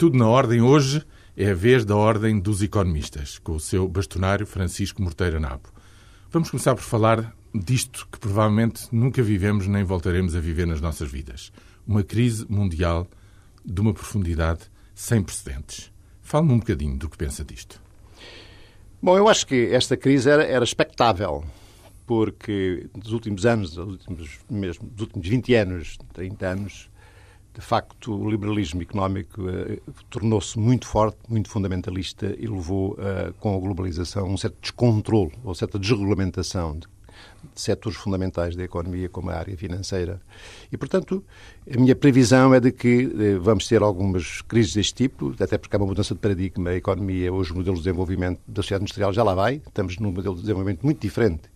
tudo na ordem. Hoje é a vez da ordem dos economistas, com o seu bastonário Francisco Morteira Nabo. Vamos começar por falar disto que provavelmente nunca vivemos nem voltaremos a viver nas nossas vidas. Uma crise mundial de uma profundidade sem precedentes. Fale-me um bocadinho do que pensa disto. Bom, eu acho que esta crise era, era expectável, porque nos últimos anos, dos últimos, mesmo, dos últimos 20 anos, 30 anos, de facto, o liberalismo económico uh, tornou-se muito forte, muito fundamentalista e levou, uh, com a globalização, um certo descontrole ou certa desregulamentação de, de setores fundamentais da economia, como a área financeira. E, portanto, a minha previsão é de que uh, vamos ter algumas crises deste tipo, até porque há uma mudança de paradigma. A economia, hoje, o modelo de desenvolvimento da sociedade industrial já lá vai, estamos num modelo de desenvolvimento muito diferente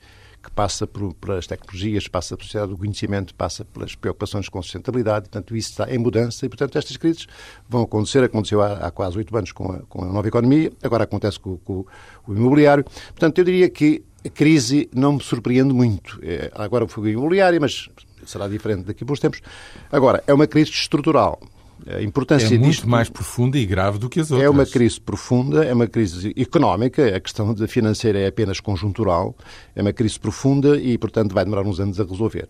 que passa por, pelas tecnologias, passa pela sociedade do conhecimento, passa pelas preocupações com sustentabilidade. Portanto, isso está em mudança e, portanto, estas crises vão acontecer. Aconteceu há, há quase oito anos com a, com a, nova economia, agora acontece com, com, o imobiliário. Portanto, eu diria que a crise não me surpreende muito. É, agora foi imobiliário, mas será diferente daqui a uns tempos. Agora, é uma crise estrutural. A importância é muito disto, mais profunda e grave do que as outras. É uma crise profunda, é uma crise económica, a questão financeira é apenas conjuntural, é uma crise profunda e, portanto, vai demorar uns anos a resolver.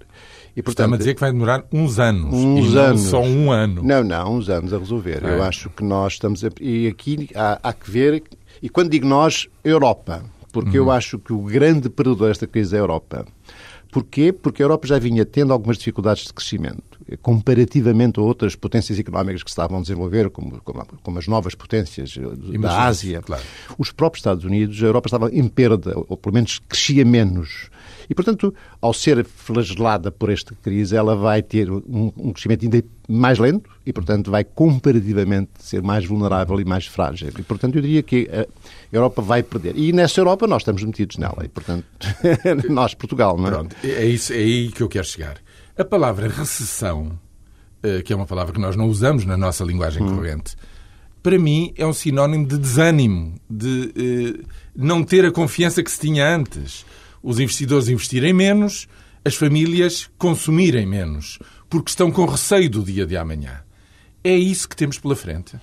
E, portanto, Está-me a dizer que vai demorar uns anos, uns e anos. só um ano. Não, não, uns anos a resolver. É. Eu acho que nós estamos... A, e aqui há, há, que ver... E quando digo nós, Europa, porque uhum. eu acho que o grande perdedor desta crise é a Europa. Porquê? Porque a Europa já vinha tendo algumas dificuldades de crescimento, comparativamente a outras potências económicas que se estavam a desenvolver, como, como, como as novas potências da Ásia. Claro. Os próprios Estados Unidos, a Europa estava em perda, ou pelo menos crescia menos. E, portanto, ao ser flagelada por esta crise, ela vai ter um, um crescimento ainda mais lento e, portanto, vai comparativamente ser mais vulnerável e mais frágil. E, portanto, eu diria que a Europa vai perder. E nessa Europa nós estamos metidos nela. E, portanto, nós, Portugal, não é? Pronto, é, isso, é aí que eu quero chegar. A palavra recessão, eh, que é uma palavra que nós não usamos na nossa linguagem hum. corrente, para mim é um sinónimo de desânimo, de eh, não ter a confiança que se tinha antes os investidores investirem menos, as famílias consumirem menos, porque estão com receio do dia de amanhã. É isso que temos pela frente?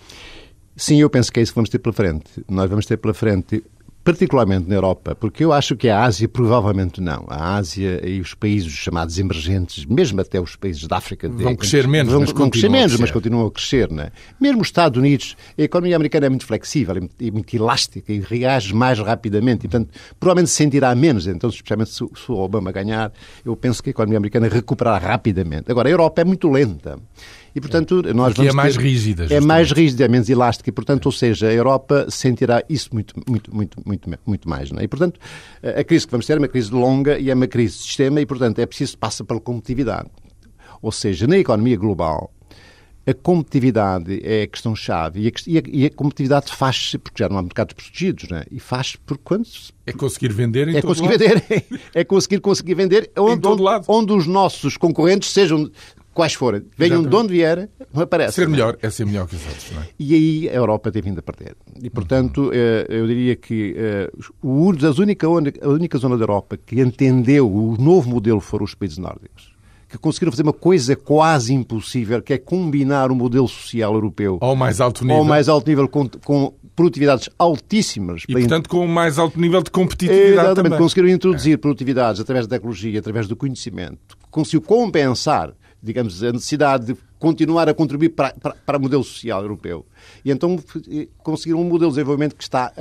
Sim, eu penso que é isso que vamos ter pela frente. Nós vamos ter pela frente particularmente na Europa, porque eu acho que a Ásia provavelmente não. A Ásia e os países chamados emergentes, mesmo até os países da África... Vão crescer menos, vão, mas vão crescer menos, mas continuam a crescer. Não é? Mesmo os Estados Unidos, a economia americana é muito flexível e muito elástica e reage mais rapidamente e, portanto, provavelmente se sentirá menos. Então, especialmente se, se o Obama ganhar, eu penso que a economia americana recuperará rapidamente. Agora, a Europa é muito lenta. E, portanto, é. nós Porque é mais ter... rígida. É mais rígida, é menos elástica. E, portanto, ou seja, a Europa sentirá isso muito, muito, muito, muito, muito mais. Não é? E, portanto, a crise que vamos ter é uma crise longa e é uma crise de sistema e, portanto, é preciso que passa pela competitividade. Ou seja, na economia global, a competitividade é a questão-chave e a, e a, competitividade faz-se, porque já não há mercados protegidos, não é? e faz por quando... É conseguir vender em é todo conseguir lado. vender, é conseguir conseguir vender onde, onde, onde, os nossos concorrentes sejam quais forem, venham de onde vier, não aparece. Ser melhor é ser melhor que os outros, não é? E aí a Europa tem vindo a perder. E, portanto, uhum. eu diria que uh, a, única, a única zona da Europa que entendeu o novo modelo foram os países nórdicos. Que conseguiram fazer uma coisa quase impossível, que é combinar o modelo social europeu ao mais alto nível, ao mais alto nível com, com produtividades altíssimas. E, portanto, com o mais alto nível de competitividade Exatamente, também. conseguiram introduzir é. produtividades através da tecnologia, através do conhecimento. Conseguiu compensar digamos, a necessidade de continuar a contribuir para, para, para o modelo social europeu. E então conseguir um modelo de desenvolvimento que, está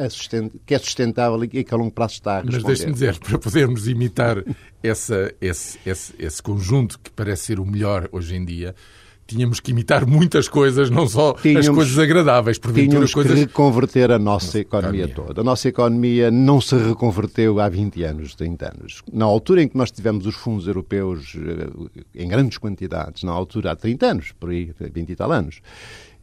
que é sustentável e que a longo prazo está a responder. Mas deixe-me dizer, para podermos imitar essa, esse, esse, esse conjunto que parece ser o melhor hoje em dia, tínhamos que imitar muitas coisas, não só tínhamos, as coisas agradáveis, tínhamos coisas... que reconverter a nossa economia, economia, toda. A nossa economia não se reconverteu há 20 anos, 30 anos. Na altura em que nós tivemos os fundos europeus eh, em grandes quantidades, na altura há 30 anos, por aí, 20 e tal anos,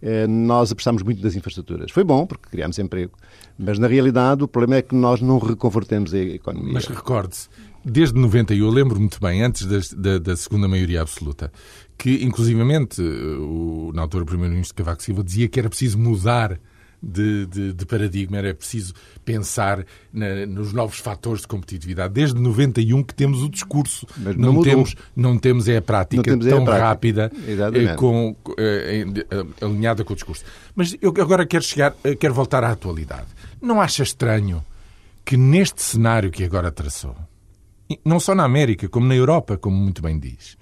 eh, nós apostámos muito nas infraestruturas. Foi bom, porque criámos emprego, mas na realidade o problema é que nós não reconvertemos a economia. Mas recorde-se, desde 90, eu lembro muito bem, antes da, da, segunda maioria absoluta, que inclusivamente o, na altura o primeiro-ministro Cavaco Silva dizia que era preciso mudar de, de, de paradigma, era preciso pensar na, nos novos fatores de competitividade. Desde 91 que temos o discurso, Mas não não, temos, não temos é a prática é a tão prática. rápida eh, com, eh, eh, alinhada com o discurso. Mas eu agora quero chegar, eh, quero voltar à atualidade. Não acha estranho que neste cenário que agora traçou, não só na América, como na Europa, como muito bem diz,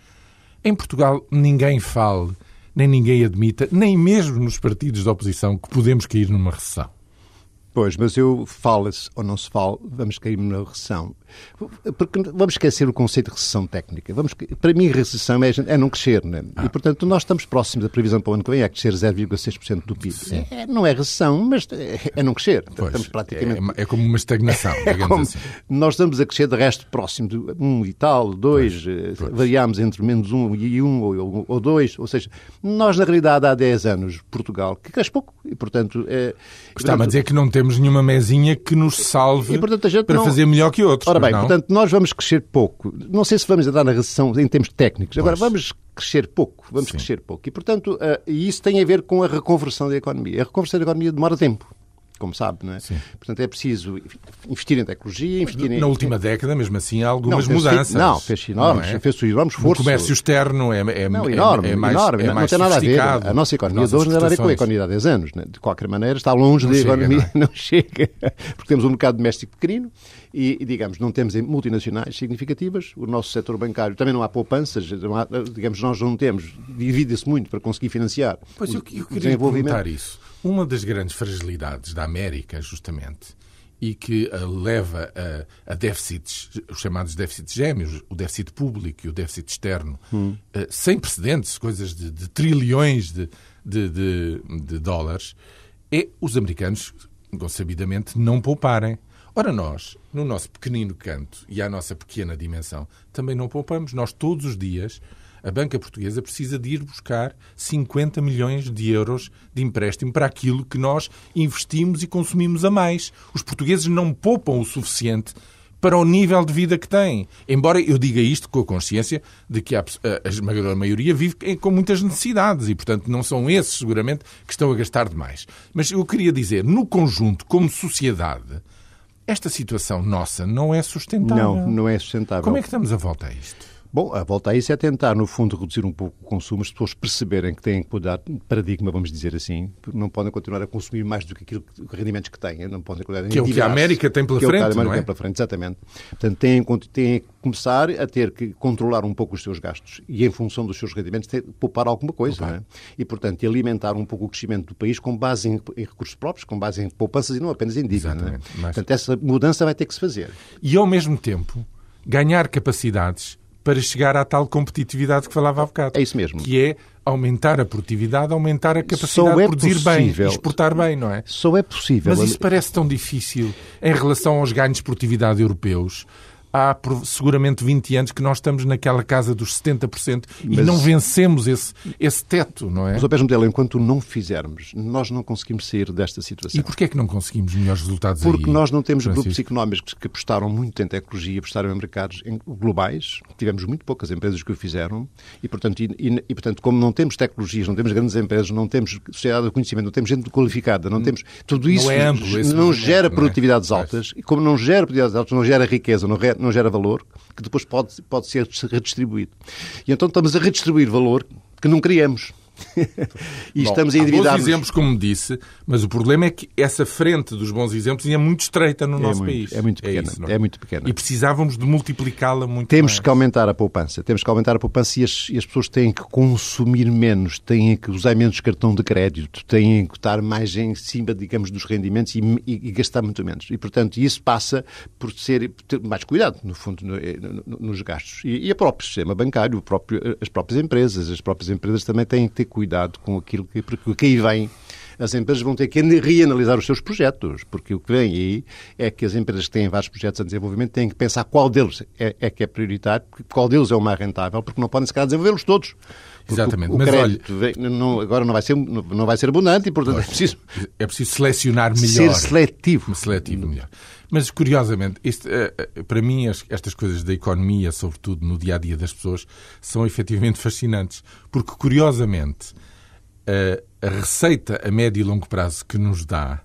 em Portugal ninguém fale, nem ninguém admita, nem mesmo nos partidos da oposição, que podemos cair numa recessão. Pois, mas eu fala-se ou não se fala, vamos cair na recessão. Porque vamos esquecer o conceito de recessão técnica. Vamos, para mim, recessão é, é não crescer. Né? Ah. E, portanto, nós estamos próximos, a previsão para o ano que vem é crescer 0,6% do PIB. É, não é recessão, mas é, é não crescer. Pois, estamos praticamente... é, é como uma estagnação, digamos Como assim. Nós estamos a crescer de resto próximo de um e tal, dois, eh, variámos entre menos um e um ou, ou dois, ou seja, nós na realidade há 10 anos, Portugal, que cresce pouco e portanto... É, Está-me a dizer que não temos nenhuma mesinha que nos salve E, portanto, para não- fazer melhor que outros. Ora bem, não? portanto, nós vamos crescer pouco. Não sei se vamos entrar na recessão em termos técnicos. Agora, Pois. vamos crescer pouco. Vamos Sim. crescer pouco. E, portanto, e isso tem a ver com a reconversão da economia. A reconversão da economia demora tempo, como sabe, não é? Sim. Portanto, é preciso investir em tecnologia, investir em... Na última década, mesmo assim, há Não, algumas fez- mudanças. Não, fez enormes, não é? fez enormes O esforço. comércio externo é, é, Não, é- enorme, é mais, enorme. é não mais tem nada a ver. A nossa economia de hoje não tem nada a ver com a economia de há 10 anos. né? De qualquer maneira, está longe Não da chega, economia. não Não, chega. Porque temos um mercado doméstico pequenino e, digamos, não temos em multinacionais significativas. O nosso setor bancário também não há poupanças. não há- digamos, nós não temos. Divide-se muito para conseguir financiar Pois o, eu, eu o queria desenvolvimento. perguntar isso. Uma das grandes fragilidades da América, justamente, e que a leva a, a déficits, os chamados déficits gêmeos, o déficit público e o déficit externo, Hum. eh, sem precedentes, coisas de, de trilhões de, de, de- de dólares, é os americanos, consabidamente, não pouparem. Ora, nós, no nosso pequenino canto e à nossa pequena dimensão, também não poupamos. Nós, todos os dias, a banca portuguesa precisa de ir buscar 50 milhões de euros de empréstimo para aquilo que nós investimos e consumimos a mais. Os portugueses não poupam o suficiente para o nível de vida que têm. Embora eu diga isto com a consciência de que a, a esmagadora maioria vive com muitas necessidades e, portanto, não são esses, seguramente, que estão a gastar demais. Mas eu queria dizer, no conjunto, como sociedade, esta situação nossa não é sustentável. Não, não é sustentável. Como é que estamos a volta a isto? Bom, a volta a isso é tentar, no fundo, reduzir um pouco o consumo, as pessoas perceberem que têm que mudar de paradigma, vamos dizer assim, não podem continuar a consumir mais do que aquilo que, os rendimentos que têm, não podem continuar a Que é o que a. América tem pela Que é o que a frente, América não é? tem pela frente, exatamente. Portanto, têm, têm que começar a ter que controlar um pouco os seus gastos e, em função dos seus rendimentos, ter, poupar alguma coisa, não é? E, portanto, alimentar um pouco o crescimento do país com base em, em recursos próprios, com base em poupanças e não apenas em dívida, é? Exatamente. Mas- Portanto, essa mudança vai ter que se fazer. E, ao mesmo tempo, ganhar capacidades para chegar à tal competitividade que falava há bocado. É isso mesmo. Que é aumentar a produtividade, aumentar a capacidade é de produzir bem, possível- exportar bem, não é? Só é possível... Mas isso parece tão difícil em relação aos ganhos de produtividade europeus. Há por- seguramente 20 anos que nós estamos naquela casa dos 70% e Mas- não vencemos esse, esse teto, não é? Mas, ao mesmo tempo, enquanto não fizermos, nós não conseguimos sair desta situação. E porquê é que não conseguimos melhores resultados Porque aí, nós não temos Francisco? grupos económicos que apostaram muito em tecnologia, apostaram em mercados globais. Tivemos muito poucas empresas que o fizeram. E portanto, e, e- e, portanto, como não temos tecnologias, não temos grandes empresas, não temos sociedade de conhecimento, não temos gente qualificada, não temos... Tudo isso é amplo não movimento, gera não é? produtividades Pois. altas. E como não gera produtividades altas, não gera riqueza, não, não gera valor, que depois pode, pode ser redistribuído. E então estamos a redistribuir valor que não criamos. E Bom, estamos a há bons exemplos, como disse, mas o problema é que essa frente dos bons exemplos é muito estreita no É nosso muito- país. é muito pequena, isso, não é muito pequena. E precisávamos de multiplicá-la muito Temos mais. que aumentar a poupança. Temos que aumentar a poupança e as, e as pessoas têm que consumir menos, têm que usar menos cartão de crédito, têm que estar mais em cima, digamos, dos rendimentos e, e- e gastar muito menos. E, portanto, isso passa por ser ter mais cuidado, no fundo, no- no- nos gastos. E, e o próprio sistema bancário, o próprio- as próprias empresas. As próprias empresas também têm que ter cuidado com aquilo que, porque o que aí vem as empresas vão ter que reanalisar os seus projetos, porque o que vem aí é que as empresas que têm vários projetos em desenvolvimento têm que pensar qual deles é, é que é prioritário, qual deles é o mais rentável, porque não podem, se calhar, desenvolvê-los todos. Exatamente, O, o mas crédito vem- não- agora não vai, ser, não vai ser abundante e, portanto, é preciso É preciso selecionar ser melhor. seletivo. seletivo melhor. Mas, curiosamente, eh, eh, para mim, as- estas coisas da economia, sobretudo no dia-a-dia das pessoas, são efetivamente fascinantes. Porque, curiosamente, eh, a receita a médio e longo prazo que nos dá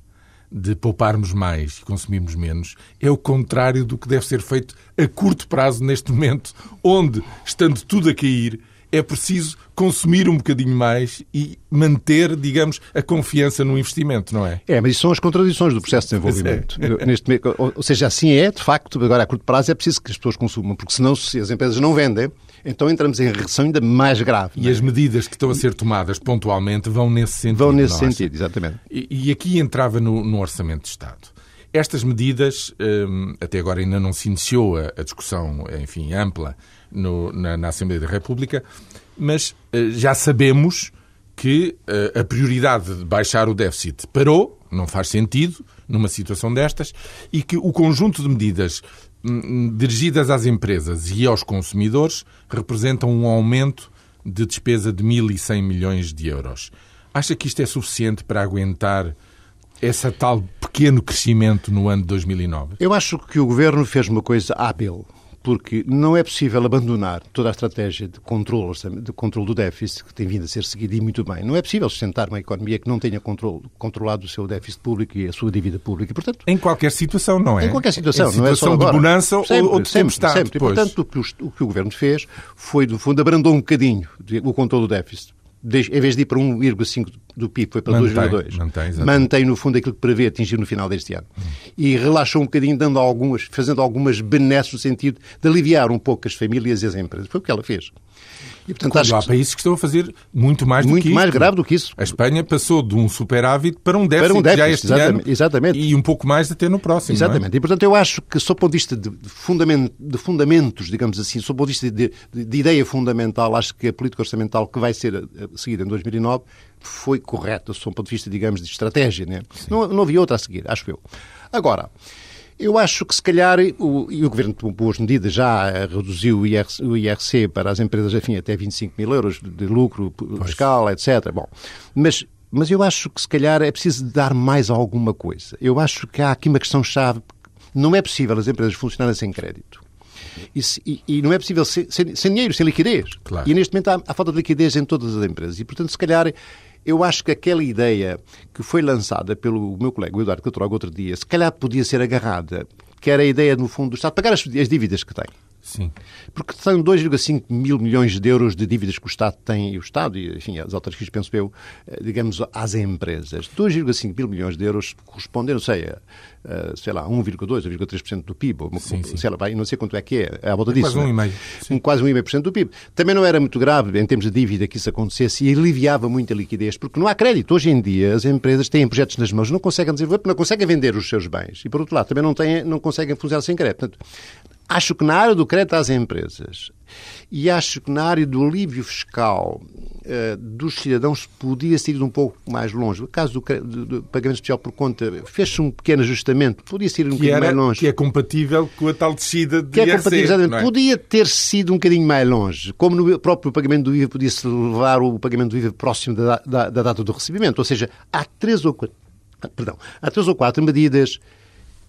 de pouparmos mais e consumirmos menos é o contrário do que deve ser feito a curto prazo neste momento, onde, estando tudo a cair, é preciso consumir um bocadinho mais e manter, digamos, a confiança no investimento, não é? É, mas isso são as contradições do processo de desenvolvimento. É. Neste, ou seja, assim é, de facto, agora a curto prazo é preciso que as pessoas consumam, porque senão, se as empresas não vendem, então entramos em recessão ainda mais grave. E é? as medidas que estão a ser tomadas pontualmente vão nesse sentido. Vão nesse sentido, exatamente. E, e, aqui entrava no, no Orçamento de Estado. Estas medidas, hum, até agora ainda não se iniciou a discussão, enfim, ampla no, na, na, Assembleia da República, mas uh, já sabemos que uh, a prioridade de baixar o déficit parou, não faz sentido numa situação destas, e que o conjunto de medidas hum, dirigidas às empresas e aos consumidores representam um aumento de despesa de 1.100 milhões de euros. Acha que isto é suficiente para aguentar esse tal pequeno crescimento no ano de 2009? Eu acho que o Governo fez uma coisa hábil porque não é possível abandonar toda a estratégia de controle, de controle do déficit que tem vindo a ser seguida e muito bem. Não é possível sustentar uma economia que não tenha controle, controlado o seu déficit público e a sua dívida pública. Portanto, em qualquer situação, não é? Em qualquer situação, em situação não é só agora. de bonança sempre, ou de sempre, tempestade. Sempre. E, portanto, o que, o, o que o Governo fez foi, do fundo, abrandou um bocadinho o controle do déficit em vez de ir para 1,5 do PIB, foi para 2,2. Mantém, mantém, no fundo, aquilo que prevê atingir no final deste ano. Hum. E relaxou um bocadinho, dando algumas, fazendo algumas benesses no sentido de aliviar um pouco as famílias e as empresas. Foi o que ela fez. E, portanto, Quando há países que estão a fazer muito mais muito do que mais isso. grave do que isso. A Espanha passou de um superávit para um déficit, para um déficit já este exatamente, ano exatamente. e um pouco mais até no próximo. É? Exatamente. É? E, portanto, eu acho que, sob o ponto de vista de, fundamento, de fundamentos, digamos assim, sob o ponto de vista de, de, de, ideia fundamental, acho que a política orçamental que vai ser eh, seguida em 2009 foi correta, sob o ponto de vista, digamos, de estratégia. Né? Não, não havia outra a seguir, acho eu. Agora, eu acho que se calhar, o, e o Governo tomou boas medidas, já reduziu o IRC, o IRC para as empresas, enfim, até 25 mil euros de lucro fiscal, etc. Bom, mas, mas eu acho que se calhar é preciso dar mais alguma coisa. Eu acho que há aqui uma questão-chave. Não é possível as empresas funcionarem sem crédito. E, e, e, não é possível sem, sem, sem dinheiro, sem liquidez. Claro. E neste momento há, há, falta de liquidez em todas as empresas. E, portanto, se calhar eu acho que aquela ideia que foi lançada pelo meu colega Eduardo Catroga outro dia, se calhar podia ser agarrada, que era a ideia, no fundo, do Estado pagar as, as dívidas que tem. Sim. Porque são 2,5 mil milhões de euros de dívidas que o Estado tem, e o Estado, e enfim, as autarquias, penso eu, eh, digamos, às empresas. 2,5 mil milhões de euros correspondem, não sei, a, a sei lá, 1,2, 1,3% do PIB, ou, sim, sim. sei lá, não sei quanto é que é, à volta é disso. Quase 1,5%. Um, quase 1,5% do PIB. Também não era muito grave, em termos de dívida, que isso acontecesse e aliviava muito a liquidez, porque não há crédito. Hoje em dia, as empresas têm projetos nas mãos, não conseguem desenvolver, não conseguem vender os seus bens. E, por outro lado, também não, têm, não conseguem funcionar sem crédito. Portanto, Acho que na área do crédito às empresas e acho que na área do alívio fiscal uh, dos cidadãos podia ser ido um pouco mais longe. No caso do, do, do pagamento especial por conta, fez-se um pequeno ajustamento, podia ser um que bocadinho era, mais longe. Que é compatível com a tal descida de que é compatível, exatamente. É? Podia ter sido um bocadinho mais longe. Como no próprio pagamento do IVA podia-se levar o pagamento do IVA próximo da, da, da data do recebimento. Ou seja, há três ou quatro, perdão, há três ou quatro medidas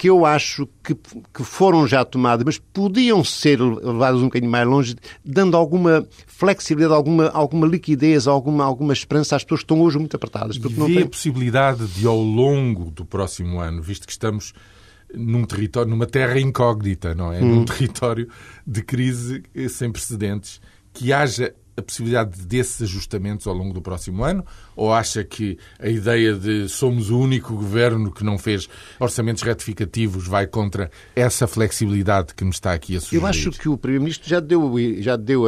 que eu acho que, que foram já tomadas, mas podiam ser levadas um bocadinho mais longe, dando alguma flexibilidade, alguma, alguma liquidez, alguma, alguma esperança às pessoas que estão hoje muito apertadas. Porque não tem... a possibilidade de, ao longo do próximo ano, visto que estamos num território, numa terra incógnita, não é? Hum. Num território de crise sem precedentes, que haja a possibilidade desses ajustamentos ao longo do próximo ano? Ou acha que a ideia de somos o único governo que não fez orçamentos retificativos vai contra essa flexibilidade que me está aqui a sugerir? Eu acho que o Primeiro-Ministro já deu, já deu,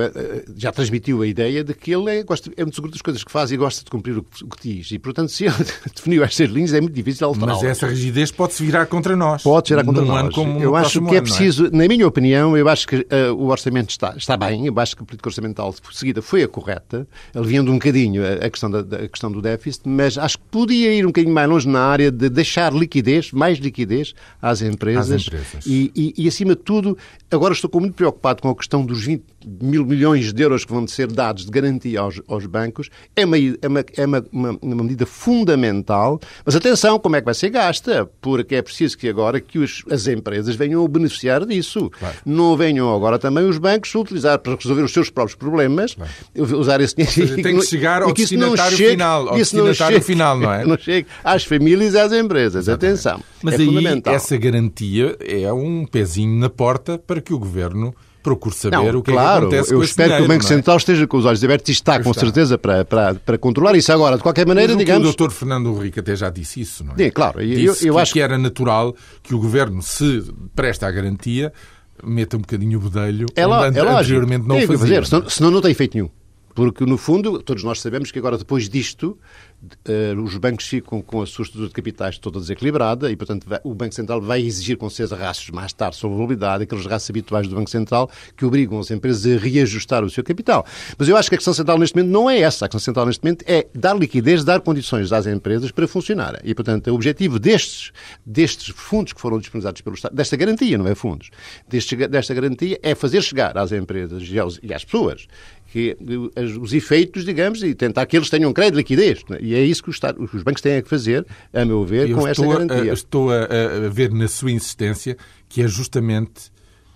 já transmitiu a ideia de que ele é, gosta, é muito seguro das coisas que faz e gosta de cumprir o que, diz. E, portanto, se ele definiu estas linhas, é muito difícil alterá Mas essa rigidez pode-se virar contra nós. Pode virar contra nós. eu acho que é preciso, é? na minha opinião, eu acho que uh, o orçamento está, está bem, eu acho que a política orçamental seguida foi a correta, aliviando um bocadinho a, a questão da, da questão do déficit, mas acho que podia ir um bocadinho mais longe na área de deixar liquidez, mais liquidez às empresas. Às empresas. E, e, e, acima de tudo, agora estou muito preocupado com a questão dos 20 mil milhões de euros que vão ser dados de garantia aos, aos bancos. É, uma, é, uma, é uma, uma, uma, medida fundamental, mas atenção, como é que vai ser gasta? Porque é preciso que agora que os, as empresas venham a beneficiar disso. Claro. Não venham agora também os bancos a utilizar para resolver os seus próprios problemas usar esse dinheiro. Seja, tem que chegar ao que destinatário chegue, final, ao destinatário chegue, final, não é? Não chega às famílias e às empresas. Exatamente. Atenção. Mas é aí essa garantia é um pezinho na porta para que o governo procure saber não, o que claro, é que acontece eu espero dinheiro, que o Banco é? Central esteja com os olhos abertos e está, com certeza, para, para, para controlar isso. Agora, de qualquer maneira, digamos... o Dr. Fernando Henrique até já disse isso, não é? Sim, claro. Disse eu, eu que, acho que era natural que o Governo, se presta a garantia, meta um bocadinho o bedelho, é lá, onde é anteriormente não tem fazia. Fazer, senão, senão não tem feito nenhum. Porque, no fundo, todos nós sabemos que agora, depois disto, uh, os bancos ficam com a sua estrutura de capitais toda desequilibrada e, portanto, vai, o Banco Central vai exigir com certeza rastros mais tarde sobre a probabilidade, aqueles rastros habituais do Banco Central que obrigam as empresas a reajustar o seu capital. Mas eu acho que a questão central neste momento não é essa. A questão central neste momento é dar liquidez, dar condições às empresas para funcionarem. E, portanto, o objetivo destes, destes fundos que foram disponibilizados pelo Estado, desta garantia, não é fundos, desta garantia, é fazer chegar às empresas e, às pessoas que os efeitos, digamos, e tentar que eles tenham crédito de liquidez. E é isso que os, os bancos têm que fazer, a meu ver, Eu com esta garantia. A, estou a, a, ver na sua insistência que é justamente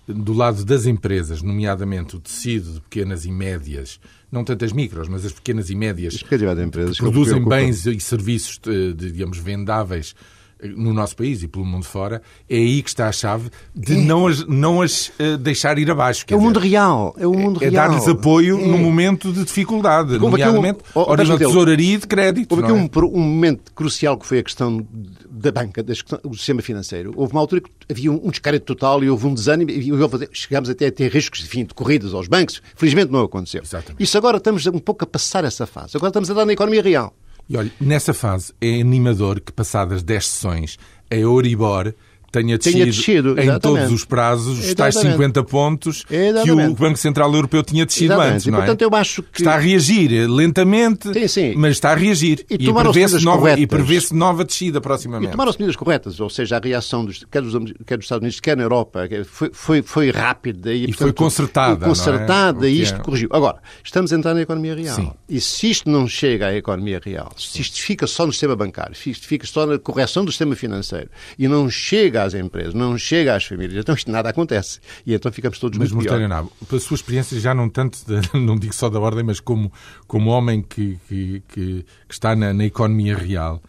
do lado das empresas, nomeadamente o tecido de pequenas e médias, não tanto as micros, mas as pequenas e médias, as empresas que produzem bens e serviços, de, digamos, vendáveis no nosso país e pelo mundo fora, é aí que está a chave de é. não as, não as uh, deixar ir abaixo. É o mundo real. É o mundo é, real. É dar-lhes apoio é. no momento de dificuldade, Como nomeadamente um, oh, nível de tesouraria e de crédito. Houve aqui é? um, um, momento crucial que foi a questão da banca, do sistema financeiro. Houve uma altura que havia um, um descrédito total e houve um desânimo e houve, chegámos até a ter riscos enfim, de corridas aos bancos. Felizmente não aconteceu. Exatamente. Isso agora estamos um pouco a passar essa fase. Agora estamos a dar na economia real. E olha, nessa fase é animador que passadas 10 sessões a Euribor tenha descido, tenha descido em todos os prazos, os tais 50 pontos exatamente. que o Banco Central Europeu tinha descido exatamente. antes, e, não portanto, é? eu acho que... Está a reagir lentamente, sim, sim. mas está a reagir. E, e prevê-se nova, prevê nova descida proximamente. E tomaram-se medidas corretas, ou seja, a reação dos, quer, dos, quer dos Estados Unidos, quer na Europa, foi, foi, foi rápida. E, e portanto, foi concertada, concertada é? e isto é? corrigiu. Agora, estamos a entrar na economia real. Sim. E se isto não chega à economia real, se isto fica só no sistema bancário, se isto fica só na correção do sistema financeiro e não chega às empresas, não chega às famílias. Então isto nada acontece. E então ficamos todos mas, muito. Mas, pela sua experiência, já não tanto, de, não digo só da ordem, mas como, como homem que, que, que, que está na, na economia real,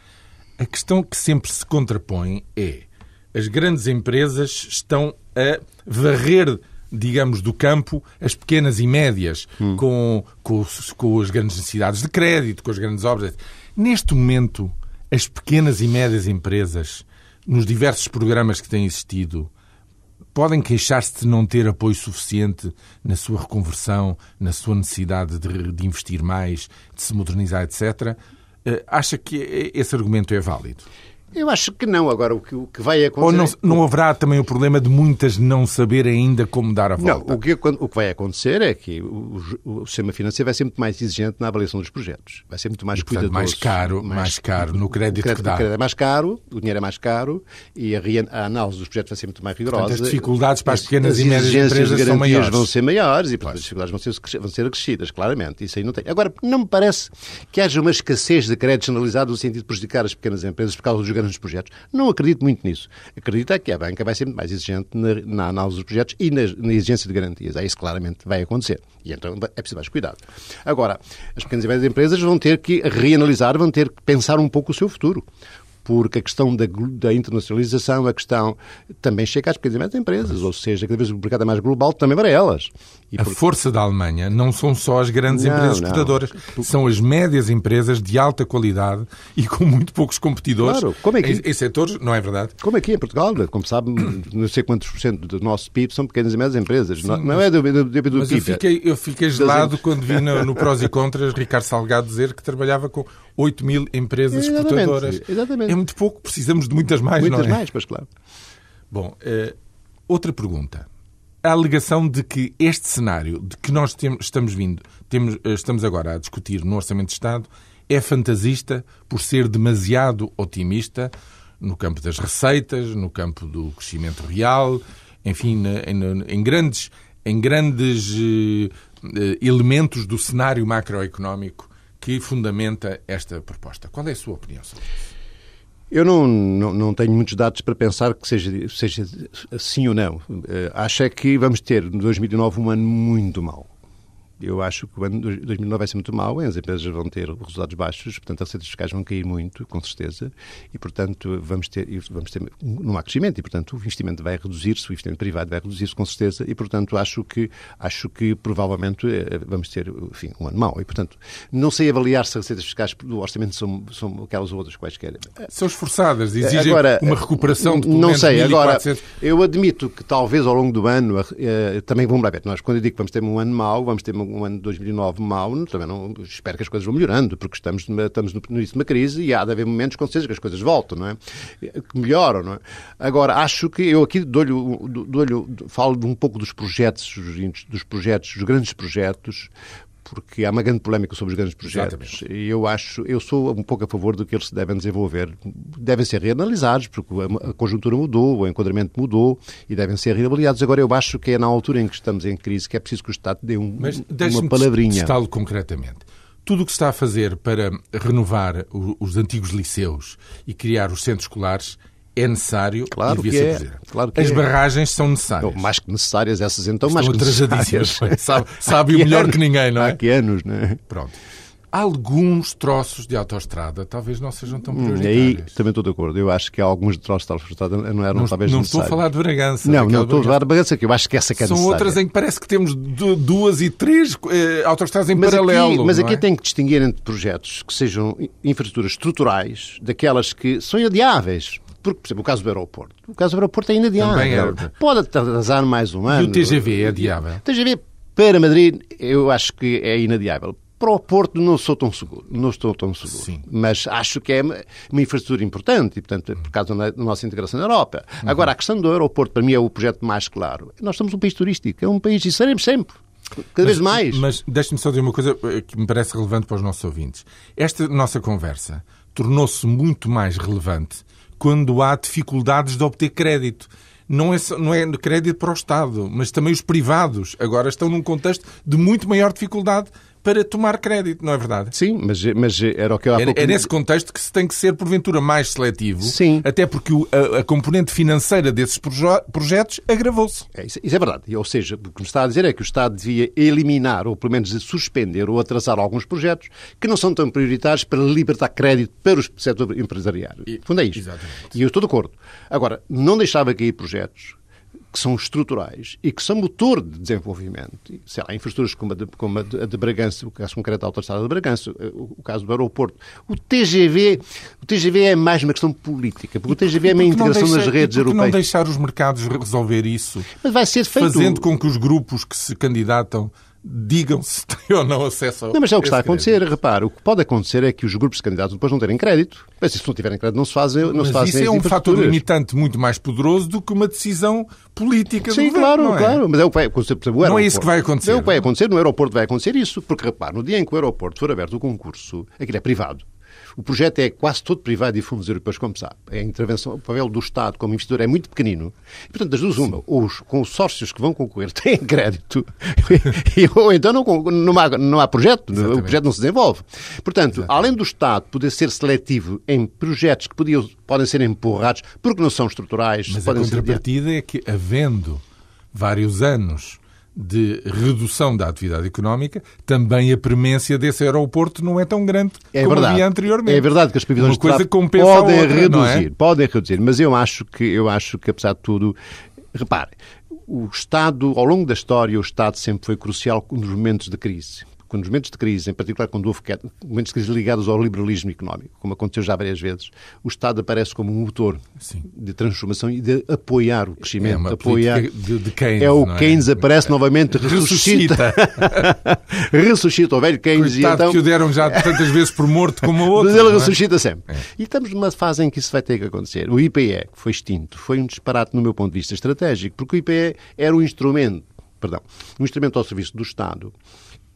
a questão que sempre se contrapõe é as grandes empresas estão a varrer digamos, do campo, as pequenas e médias, hum. com, com, com, as grandes necessidades de crédito, com as grandes obras. Neste momento, as pequenas e médias empresas, nos diversos programas que têm existido, podem queixar-se de não ter apoio suficiente na sua reconversão, na sua necessidade de, de investir mais, de se modernizar, etc. Acha que esse argumento é válido? Eu acho que não. Agora, o que, o que vai acontecer... Ou não, não haverá também o problema de muitas não saber ainda como dar a volta? Não, o que, o que vai acontecer é que o, o, sistema financeiro vai ser muito mais exigente na avaliação dos projetos. Vai ser muito mais e, portanto, cuidadoso. mais caro, mais, mais caro no crédito, crédito que dá. O crédito é mais caro, o dinheiro é mais caro e a, a análise dos projetos vai ser muito mais rigorosa. Portanto, as dificuldades para as pequenas as e médias empresas são maiores. vão ser maiores e, portanto, as dificuldades vão ser, vão ser acrescidas, claramente. Isso aí não tem. Agora, não me parece que haja uma escassez de crédito generalizado no sentido de prejudicar as pequenas empresas por causa dos grandes projetos. Não acredito muito nisso. Acredito é que a banca vai ser mais exigente na, na análise dos projetos e na, na, exigência de garantias. É isso claramente vai acontecer. E então é preciso mais cuidado. Agora, as pequenas e médias empresas vão ter que reanalisar, vão ter que pensar um pouco o seu futuro porque a questão da, da, internacionalização, a questão também chega às pequenas e médias empresas, ou seja, cada vez o mercado é mais global também para elas. E a força da Alemanha não são só as grandes não, empresas exportadoras, não. são as médias empresas de alta qualidade e com muito poucos competidores claro. Como é que... em, em setores, não é verdade? Como aqui em Portugal, como sabe, não sei quantos por cento do nosso PIB são pequenas e médias empresas. Sim, não, não é do, do, do, do mas PIB. Eu fiquei, eu fiquei gelado quando vi no, no Prós e Contras Ricardo Salgado dizer que trabalhava com 8 mil empresas exatamente, exportadoras. Exatamente. É muito pouco, precisamos de muitas mais, muitas não é? mais, pois claro. Bom, uh, outra pergunta. A alegação de que este cenário de que nós temos, estamos vindo, temos, estamos agora a discutir no Orçamento de Estado é fantasista por ser demasiado otimista no campo das receitas, no campo do crescimento real, enfim, em, em grandes, em grandes uh, elementos do cenário macroeconómico que fundamenta esta proposta. Qual é a sua opinião sobre isso? Eu não, não, não, tenho muitos dados para pensar que seja, seja sim ou não. Uh, acho é que vamos ter, no 2009, um ano muito mau. Eu acho que o ano de 2009 vai ser muito mau, as empresas vão ter resultados baixos, portanto, as receitas fiscais vão cair muito, com certeza, e, portanto, vamos ter, vamos ter não há crescimento, e, portanto, o investimento vai reduzir-se, o investimento privado vai reduzir-se, com certeza, e, portanto, acho que, acho que provavelmente eh, vamos ter, enfim, um ano mau. E, portanto, não sei avaliar se as receitas fiscais do orçamento são, são aquelas ou outras quaisquer. São esforçadas, exigem agora, uma recuperação de Não sei, agora, eu admito que talvez ao longo do ano, eh, também vamos lá ver, nós quando eu digo que vamos ter um ano mau, vamos ter um ano de 2009 mau, também não espero que as coisas vão melhorando, porque estamos, estamos no início de uma crise e há de haver momentos, com certeza, que as coisas voltam, não é? Que melhoram, não é? Agora, acho que eu aqui dou-lhe, dou falo um pouco dos projetos, dos projetos, dos grandes projetos, porque há uma grande polémica sobre os grandes projetos Exatamente. e eu acho, eu sou um pouco a favor do que eles se devem desenvolver. Devem ser reanalisados, porque a conjuntura mudou, o enquadramento mudou e devem ser reavaliados. Agora, eu acho que é na altura em que estamos em crise que é preciso que o Estado dê um, Mas uma palavrinha. Mas concretamente. Tudo o que se está a fazer para renovar os antigos liceus e criar os centros escolares é necessário claro que é. Claro que As é. barragens são necessárias. Não, mais que necessárias, essas então Estão mais que necessárias. sabe sabe o melhor anos, que ninguém, não é? Há que anos, não é? Pronto. Alguns troços de autoestrada talvez não sejam tão prioritários. Hum, aí também estou de acordo. Eu acho que alguns troços de autoestrada não eram não, talvez Não estou a falar de Bragança. Não, não estou a falar de Bragança, que eu acho que essa que é São necessária. outras em que parece que temos duas e três eh, autoestradas em mas paralelo. Aqui, mas aqui é? tem que distinguir entre projetos que sejam infraestruturas estruturais daquelas que são adiáveis. Porque, por exemplo, o caso do aeroporto. O caso do aeroporto é inadiável. É. Pode atrasar mais um ano. E o TGV é adiável? O TGV para Madrid eu acho que é inadiável. Para o Porto não sou tão seguro, não estou tão seguro. Sim. Mas acho que é uma infraestrutura importante e, portanto, por causa da nossa integração na Europa. Uhum. Agora, a questão do aeroporto, para mim, é o projeto mais claro. Nós somos um país turístico, é um país e seremos sempre. Cada mas, vez mais. Mas deixe-me só dizer uma coisa eh, que me parece relevante para os nossos ouvintes. Esta nossa conversa tornou-se muito mais relevante quando há dificuldades de obter crédito. Não é, não é crédito para o Estado, mas também os privados agora estão num contexto de muito maior dificuldade para tomar crédito, não é verdade? Sim, mas, mas era o que eu há é, pouco... é nesse contexto que se tem que ser, porventura, mais seletivo. Sim. Até porque a, a componente financeira desses proje projetos agravou-se. É, isso, isso, é verdade. Ou seja, o que me está a dizer é que o Estado devia eliminar, ou pelo menos suspender ou atrasar alguns projetos que não são tão prioritários para libertar crédito para o setor empresarial. E, Fundo é isto. Exatamente. E eu estou de acordo. Agora, não deixava cair projetos que são estruturais e que são motor de desenvolvimento. Sei lá, infraestruturas como a de, como a de, Bragança, o caso concreto da Autostrada de Bragança, o, o, caso do aeroporto. O TGV, o TGV é mais uma questão política, porque o TGV é uma integração deixa, nas redes e europeias. não deixar os mercados resolver isso? Mas vai ser feito... Fazendo com que os grupos que se candidatam digam se têm ou não acesso ao Não, mas é o que está a acontecer. Repare, o que pode acontecer é que os grupos de candidatos depois não terem crédito. Mas se não tiverem crédito, não se fazem não Mas se fazem isso é um fator limitante muito mais poderoso do que uma decisão política Sim, do claro, governo, não é? claro. Mas é o que vai acontecer. Por exemplo, não é isso que vai acontecer. É o que vai acontecer. No aeroporto vai acontecer isso. Porque, repare, no dia em que o aeroporto for aberto o concurso, aquilo é privado. O projeto é quase todo privado e fundos europeus, como sabe. A intervenção, o papel do Estado como investidor é muito pequenino. E, portanto, das duas, uma, os consórcios que vão concorrer têm crédito, ou então não, não, há, não há projeto, Exatamente. o projeto não se desenvolve. Portanto, Exatamente. além do Estado poder ser seletivo em projetos que podiam, podem ser empurrados porque não são estruturais... Mas a contrapartida ser... é que, havendo vários anos de redução da atividade económica, também a premência desse aeroporto não é tão grande é como verdade. havia anteriormente. É verdade que as previsões Uma coisa podem outra, é? reduzir, é? podem reduzir, mas eu acho que eu acho que apesar de tudo, repare, o Estado, ao longo da história, o Estado sempre foi crucial nos momentos de crise quando os momentos de crise, em particular quando houve momentos de crise ligados ao liberalismo económico, como aconteceu já várias vezes, o Estado aparece como um motor Sim. de transformação e de apoiar o crescimento. É apoiar... de, de Keynes. É o é? Keynes aparece novamente, ressuscita. ressuscita o velho Keynes. Coitado e então... que o deram já tantas vezes por morto como o outro. Mas ele é? ressuscita sempre. É. E estamos numa fase em que isso vai ter que acontecer. O IPE, que foi extinto, foi um disparate no meu ponto de vista estratégico, porque o IPE era um instrumento, perdão, um instrumento ao serviço do Estado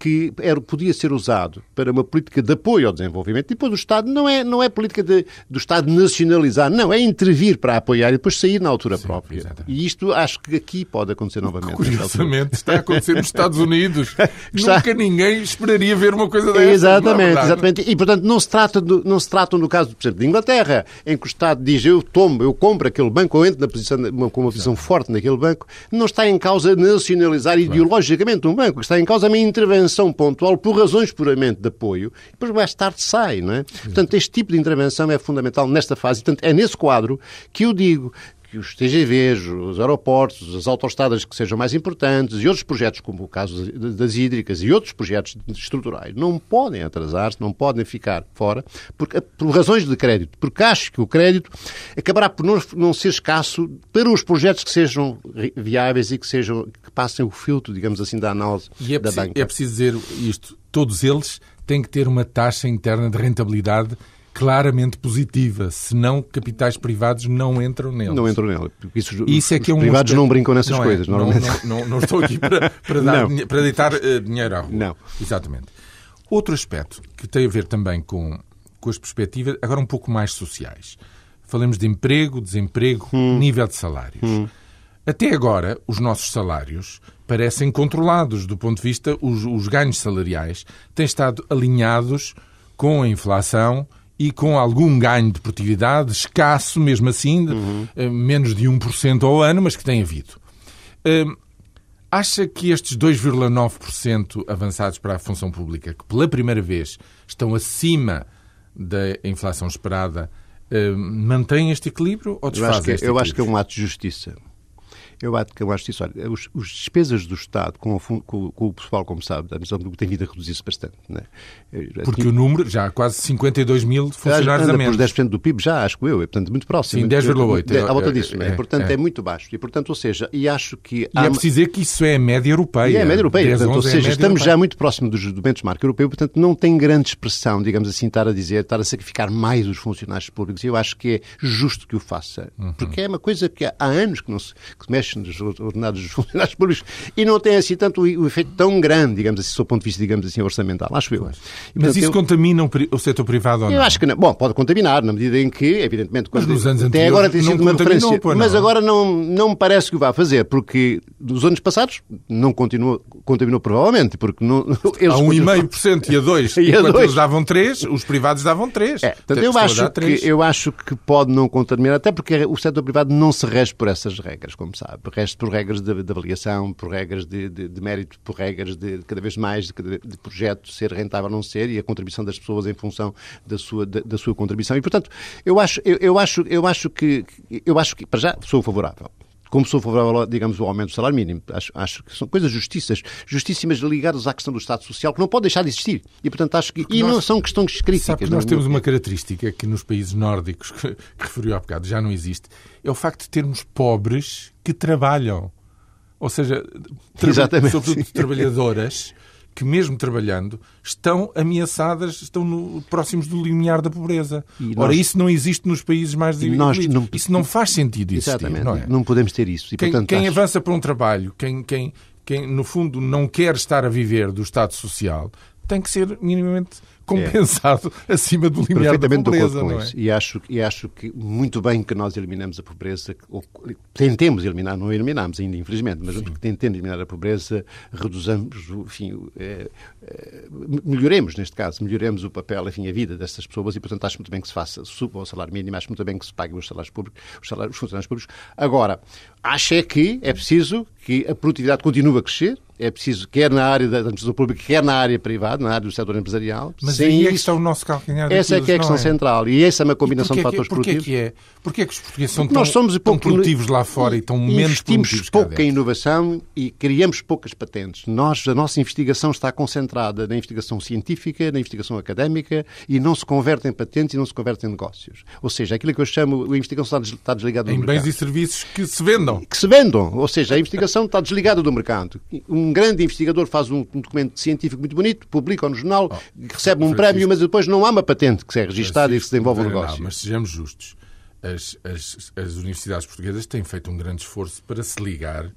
que era, podia ser usado para uma política de apoio ao desenvolvimento. E depois o Estado não é, não é política de, do Estado nacionalizar, não, é intervir para apoiar e depois sair na altura Sim, própria. Exatamente. E isto acho que aqui pode acontecer novamente. Curiosamente, está a acontecer nos Estados Unidos. está... Nunca ninguém esperaria ver uma coisa dessa. Exatamente, é exatamente. E, portanto, não se, trata do, não se trata no caso, por exemplo, de Inglaterra, em que o Estado diz eu tomo, eu compro aquele banco, eu entro na posição, com uma posição forte naquele banco, não está em causa nacionalizar ideologicamente um banco, está em causa a minha intervenção intervenção pontual por razões puramente de apoio, e depois mais tarde sai, não é? Portanto, este tipo de intervenção é fundamental nesta fase. Portanto, é nesse quadro que eu digo que os TGVs, os aeroportos, as autoestradas que sejam mais importantes e outros projetos, como o caso das hídricas e outros projetos estruturais, não podem atrasar-se, não podem ficar fora, porque, por razões de crédito. Porque acho que o crédito acabará por não, não ser escasso para os projetos que sejam viáveis e que, sejam, que passem o filtro, digamos assim, da análise é da preciso, banca. É preciso dizer isto. Todos eles têm que ter uma taxa interna de rentabilidade claramente positiva, senão capitais privados não entram neles. Não entram nele. Isso, Isso é que é um privados não brincam nessas não é. coisas, normalmente. Não, não, não, estou aqui para, para, dar, para deitar uh, dinheiro à rua. Não. Exatamente. Outro aspecto que tem a ver também com, com as perspectivas, agora um pouco mais sociais. Falamos de emprego, desemprego, hum. nível de salários. Hum. Até agora, os nossos salários parecem controlados do ponto de vista, os, os ganhos salariais têm estado alinhados com a inflação e com algum ganho de produtividade, escasso mesmo assim, uhum. menos de 1% ao ano, mas que tem havido. Uh, acha que estes 2,9% avançados para a função pública, que pela primeira vez estão acima da inflação esperada, uh, mantêm este equilíbrio ou desfazem eu acho que, este Eu equilíbrio? acho que é um ato de justiça. Eu acho que eu acho isso. Olha, os, os despesas do Estado com o, com, com o pessoal, como sabe, a administração pública tem vindo a reduzir-se bastante. É? Porque o número, já há quase 52 mil funcionários a menos. por 10% do PIB, já, acho que eu, é portanto muito próximo. Sim, 10,8. À volta disso, é, é, portanto é. é. muito baixo. E, portanto, ou seja, e acho que... E é preciso dizer que isso é a média europeia. E é a média europeia, 10, portanto, ou 11 seja, é estamos europeia. já muito próximo dos, do benchmark europeu, portanto não tem grande expressão, digamos assim, estar a dizer, estar a sacrificar mais os funcionários públicos. E eu acho que é justo que o faça, Uhum. porque é uma coisa que há anos que não se que mexe nos ordenados dos funcionários públicos e não tem assim tanto o, o efeito tão grande, digamos assim, do ponto de vista, digamos assim, orçamental, acho eu. E, Mas portanto, isso eu- contamina o, setor privado ou não? eu acho que não. Bom, pode contaminar, na medida em que, evidentemente, Mas quando- nos anos até agora tem sido uma referência. Mas agora não, não me parece que o vá fazer, porque nos anos passados não continuou, contaminou provavelmente, porque não, eles A continuam- 1,5% e a 2%, E a enquanto dois. eles davam 3%, os privados davam 3%. É, portanto, eu acho, que, eu acho que pode não contaminar, até porque o setor privado não se rege por essas regras, como sabe. Rege por regras de, de avaliação, por regras de, de- de mérito, por regras de, cada vez mais de projeto ser rentável ou não ser e a contribuição das pessoas em função da sua, da, da sua contribuição. E, portanto, eu acho, eu, eu acho, eu acho que, eu acho que, para já, sou favorável. Como sou favorável, digamos, ao aumento do salário mínimo. Acho, acho que são coisas justiças, justíssimas ligadas à questão do Estado Social, que não pode deixar de existir. E, portanto, acho que. E nós- não são questões críticas. Sabe que nós temos uma característica que nos países nórdicos, que, que referiu há bocado, já não existe, é o facto de termos pobres que trabalham. Ou seja, traba- Exatamente, sobretudo trabalhadoras que, mesmo trabalhando, estão ameaçadas, estão no- próximos do limiar da pobreza. Ora, isso não existe nos países mais desenvolvidos. não- Isso não faz sentido existir, Exatamente. não é? Não podemos ter isso. E, Quem, portanto, quem acho- avança para um trabalho, quem, quem, quem no fundo não quer estar a viver do Estado Social, tem que ser minimamente compensado acima do limiar da pobreza, com não é? isso. E acho, e acho que muito bem que nós eliminamos a pobreza, ou tentemos eliminar, não eliminamos ainda, infelizmente, mas porque tentemos eliminar a pobreza, reduzamos, enfim, é, é, melhoremos, neste caso, melhoremos o papel, enfim, a vida dessas pessoas e, portanto, acho muito bem que se faça, suba o salário mínimo, acho muito bem que se paguem os salários públicos, os, salários, os funcionários públicos. Agora, acho é que é preciso que a produtividade continue a crescer, é preciso, quer na área da administração pública, quer na área privada, na área do setor empresarial. Mas Sem aí é que está o nosso calcanhar de essa é que é a questão é? central. E essa é uma combinação de porquê fatores porquê produtivos. que é? Porquê que os portugueses são tão, nós somos tão produtivos lá fora e tão menos investimos produtivos em dentro? inovação e criamos poucas patentes. Nós, a nossa investigação está concentrada na investigação científica, na investigação académica e não se converte em patentes e não se converte em negócios. Ou seja, aquilo que eu chamo, a investigação está des- está desligada do Em mercado. bens e serviços que se vendam. que se vendam. Ou seja, a investigação está desligada do mercado. Um grande investigador faz um, um documento científico muito bonito, publica no jornal, recebe um Francisco. prémio, mas depois não há uma patente que seja registada e que se desenvolva um Não, negócio. mas sejamos justos. As, as, as universidades portuguesas têm feito um grande esforço para se ligar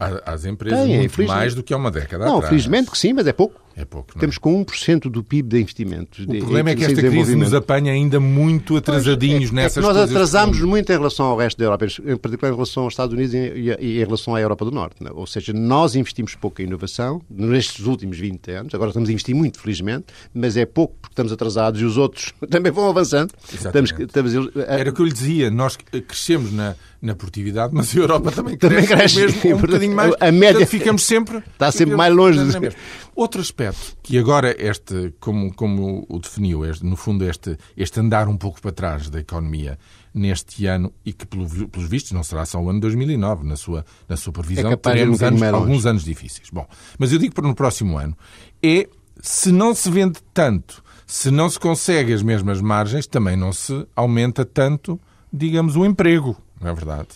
a- às empresas Têm, muito mais do que há uma década Não, atrás. felizmente que sim, mas é pouco. É pouco, não é? Temos com 1% do PIB de investimentos. O problema é que esta crise nos apanha ainda muito atrasadinhos É nessas que nós atrasámos muito em relação ao resto da Europa, em particular em relação aos Estados Unidos e, e em relação à Europa do Norte. né? Ou seja, nós investimos pouco em inovação nestes últimos 20 anos. Agora estamos a investir muito, felizmente, mas é pouco porque estamos atrasados e os outros também vão avançando. Estamos, Exatamente. estamos, Era o que eu lhe dizia, nós crescemos na, na produtividade, mas a Europa também cresce, também cresce. mesmo um bocadinho mais. A média ficamos sempre está sempre mais longe. De... Outro aspecto que agora este, como, como o definiu, este, no fundo este, este andar um pouco para trás da economia neste ano e que pelo, pelos vistos não será só o ano 2009 na sua na sua previsão é teremos anos, alguns anos difíceis. Bom, mas eu digo para no próximo ano é se não se vende tanto, se não se consegue as mesmas margens, também não se aumenta tanto, digamos, o emprego não é verdade?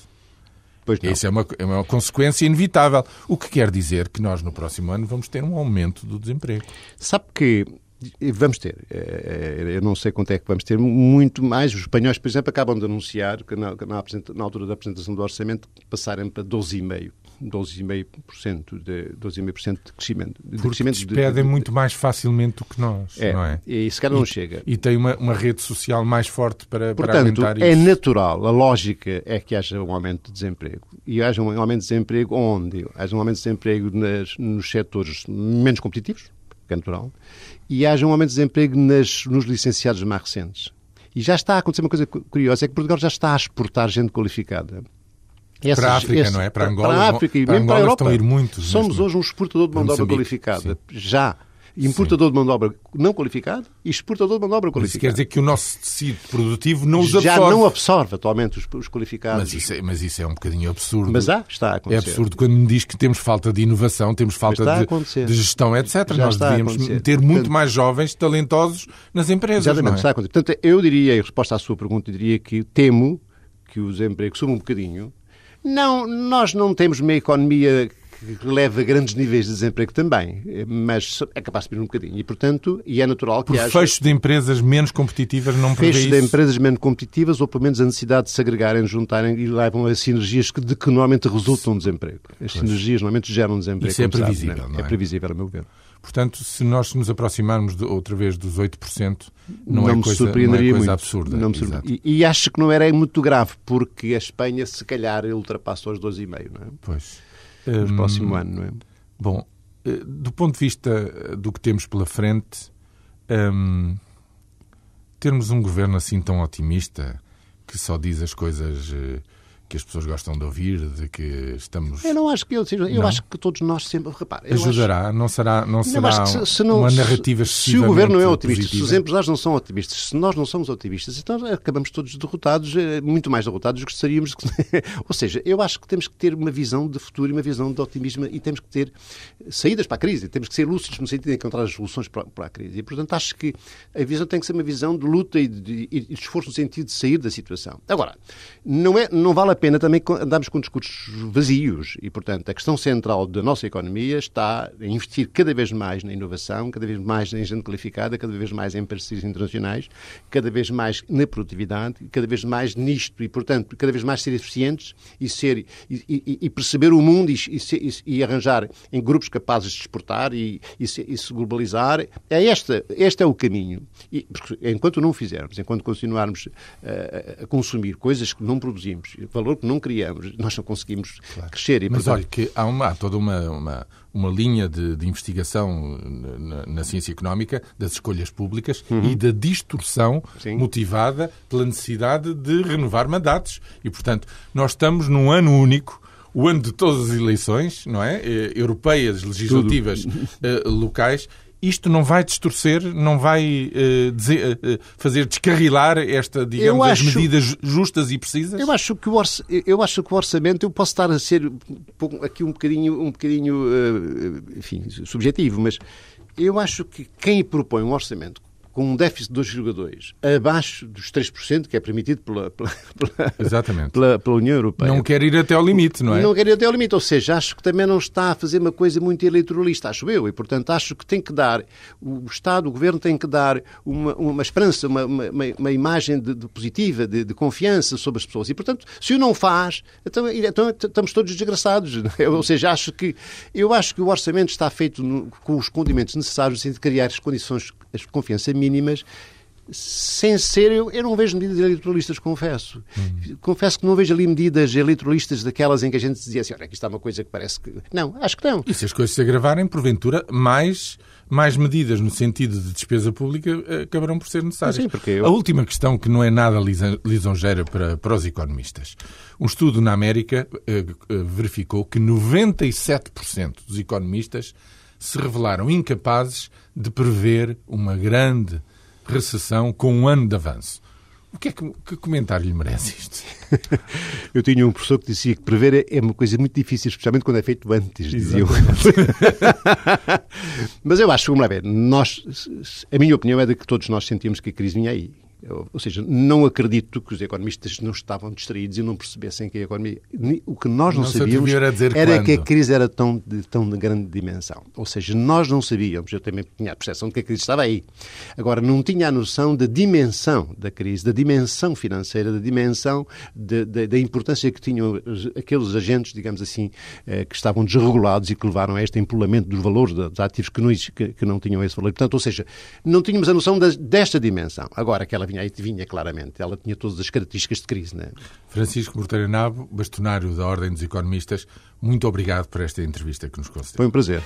Pois não. Isso é uma, é uma consequência inevitável. O que quer dizer que nós, no próximo ano, vamos ter um aumento do desemprego. Sabe que Vamos ter. É, é, eu não sei quanto é que vamos ter. Muito mais. Os espanhóis, por exemplo, acabam de anunciar que na, na, altura da apresentação do orçamento passarem para 12,5%. 12,5% de, 12 de crescimento. De Porque crescimento despedem de, muito mais facilmente do que nós, é, não é? E se calhar não chega. E tem uma, uma rede social mais forte para, Portanto, para aguentar é natural, a lógica é que haja um aumento de desemprego. E haja um aumento de desemprego onde? Haja um aumento de desemprego nas, nos setores menos competitivos, que é natural, e haja um aumento de desemprego nas, nos licenciados mais recentes. E já está a acontecer uma coisa curiosa, é que Portugal já está a exportar gente qualificada. Essas, para a África, esse, não é? Para Angola, para a África e para mesmo para a Europa. Estão a ir muitos Somos hoje um exportador de mão de obra qualificada. Sim. Já. Importador Sim. de mão de obra não qualificada e exportador de mão de obra qualificada. Isso quer dizer que o nosso tecido produtivo não os absorve. Já não absorve atualmente os, os qualificados. Mas isso, é, mas isso, é, um bocadinho absurdo. Mas há, está a acontecer. É absurdo quando me diz que temos falta de inovação, temos falta de, de, gestão, etc. Já Nós devíamos ter muito Portanto, mais jovens talentosos nas empresas. Exatamente, é? está a acontecer. Portanto, eu diria, em resposta à sua pergunta, eu diria que temo que o desemprego suba um bocadinho não, nós não temos uma economia que leva a grandes níveis de desemprego também, mas é capaz de subir um bocadinho. E, portanto, e é natural que Por haja... fecho de empresas menos competitivas não prevê Fecho de empresas menos competitivas ou, pelo menos, a necessidade de se agregarem, juntarem e levam a sinergias que, de que normalmente resultam desemprego. As pois. sinergias normalmente geram desemprego. Isso é previsível, sabe, não é? É previsível, a meu ver. Portanto, se nós nos aproximarmos de, outra vez dos 8%, não, não é, coisa, não é coisa muito. absurda. Não e, e, acho que não era muito grave, porque a Espanha, se calhar, ultrapassa os 12,5%, não é? Pois. No hum, próximo ano, não é? Bom, eh, do ponto de vista eh, do que temos pela frente, hum, termos um governo assim tão otimista, que só diz as coisas eh, que as pessoas gostam de ouvir, de que estamos. Eu não acho que eu seja. Eu não? acho que todos nós sempre. Repare, Ajudará, acho... não será, não será se, se não, uma narrativa Se o governo não é otimista, positiva. se os empresários não são otimistas, se nós não somos otimistas, então acabamos todos derrotados, eh, muito mais derrotados do que gostaríamos. Ou seja, eu acho que temos que ter uma visão de futuro e uma visão de otimismo e temos que ter saídas para a crise, temos que ser lúcidos no sentido de encontrar as soluções para, para a crise. E, portanto, acho que a visão tem que ser uma visão de luta e de, e de esforço no sentido de sair da situação. Agora, não, é, não vale a pena também andar estamos com discursos vazios e, portanto, a questão central da nossa economia está a investir cada vez mais na inovação, cada vez mais em gente qualificada, cada vez mais em parcerias internacionais, cada vez mais na produtividade, cada vez mais nisto e, portanto, cada vez mais ser eficientes e, ser, e, e, e perceber o mundo e, arranjar em grupos capazes de exportar e, se, globalizar. É esta, este é o caminho. E, enquanto não fizermos, enquanto continuarmos a, a consumir coisas que não produzimos, valor que não criamos, nós não conseguimos claro. crescer. E, Mas portanto... olha que há, uma, há toda uma, uma, uma linha de, de investigação na, na, ciência económica das escolhas públicas uhum. e da distorção Sim. motivada pela necessidade de renovar mandatos. E, portanto, nós estamos num ano único o ano de todas as eleições, não é? Eh, europeias, legislativas, uh, locais, isto não vai distorcer, não vai uh, dizer, uh, fazer descarrilar esta, digamos, acho, as medidas justas e precisas? Eu acho que o, orça, eu acho que o orçamento, eu posso estar a ser aqui um bocadinho, um bocadinho uh, enfim, subjetivo, mas eu acho que quem propõe um orçamento com um déficit de 2,2 abaixo dos 3%, que é permitido pela, pela, pela, pela, pela, União Europeia. Não quer ir até ao limite, não é? Não quer ir até ao limite, ou seja, acho que também não está a fazer uma coisa muito eleitoralista, acho eu, e portanto acho que tem que dar, o Estado, o Governo tem que dar uma, uma esperança, uma, uma, uma imagem de, de positiva, de, de, confiança sobre as pessoas, e portanto, se o não faz, então, então estamos todos desgraçados, é? ou seja, acho que, eu acho que o orçamento está feito no, com os condimentos necessários de criar as condições, as confiança mínimas sem ser, eu, eu não vejo medidas eleitoralistas, confesso. Hum. Confesso que não vejo ali medidas eleitoralistas daquelas em que a gente dizia assim, olha, aqui está uma coisa que parece que... Não, acho que não. E se as coisas se agravarem, porventura, mais, mais medidas no sentido de despesa pública eh, acabarão por ser necessárias. Sim, porque eu... A última questão, que não é nada lisonjeira para, para os economistas. Um estudo na América eh, eh, verificou que 97% dos economistas se revelaram incapazes de prever uma grande recessão com um ano de avanço. O que, é que, que comentário lhe merece isto? Eu tinha um professor que dizia que prever é uma coisa muito difícil, especialmente quando é feito antes, diziam. Mas eu acho, vamos lá ver, nós, a minha opinião é de que todos nós sentimos que a crise vinha aí. Ou seja, não acredito que os economistas não estavam distraídos e não percebessem que a economia. O que nós não, não sabíamos era que a crise era tão de, tão de grande dimensão. Ou seja, nós não sabíamos, eu também tinha a percepção de que a crise estava aí. Agora, não tinha a noção da dimensão da crise, da dimensão financeira, da dimensão de, de, da importância que tinham aqueles agentes, digamos assim, eh, que estavam desregulados e que levaram a este empolamento dos valores dos ativos que não, que, que não tinham esse valor. Portanto, ou seja, não tínhamos a noção desta dimensão. Agora, aquela vinha, vinha claramente. Ela tinha todas as características de crise. Né? Francisco Morteiro Nabo, bastonário da Ordem dos Economistas, muito obrigado por esta entrevista que nos concedeu. Foi um prazer.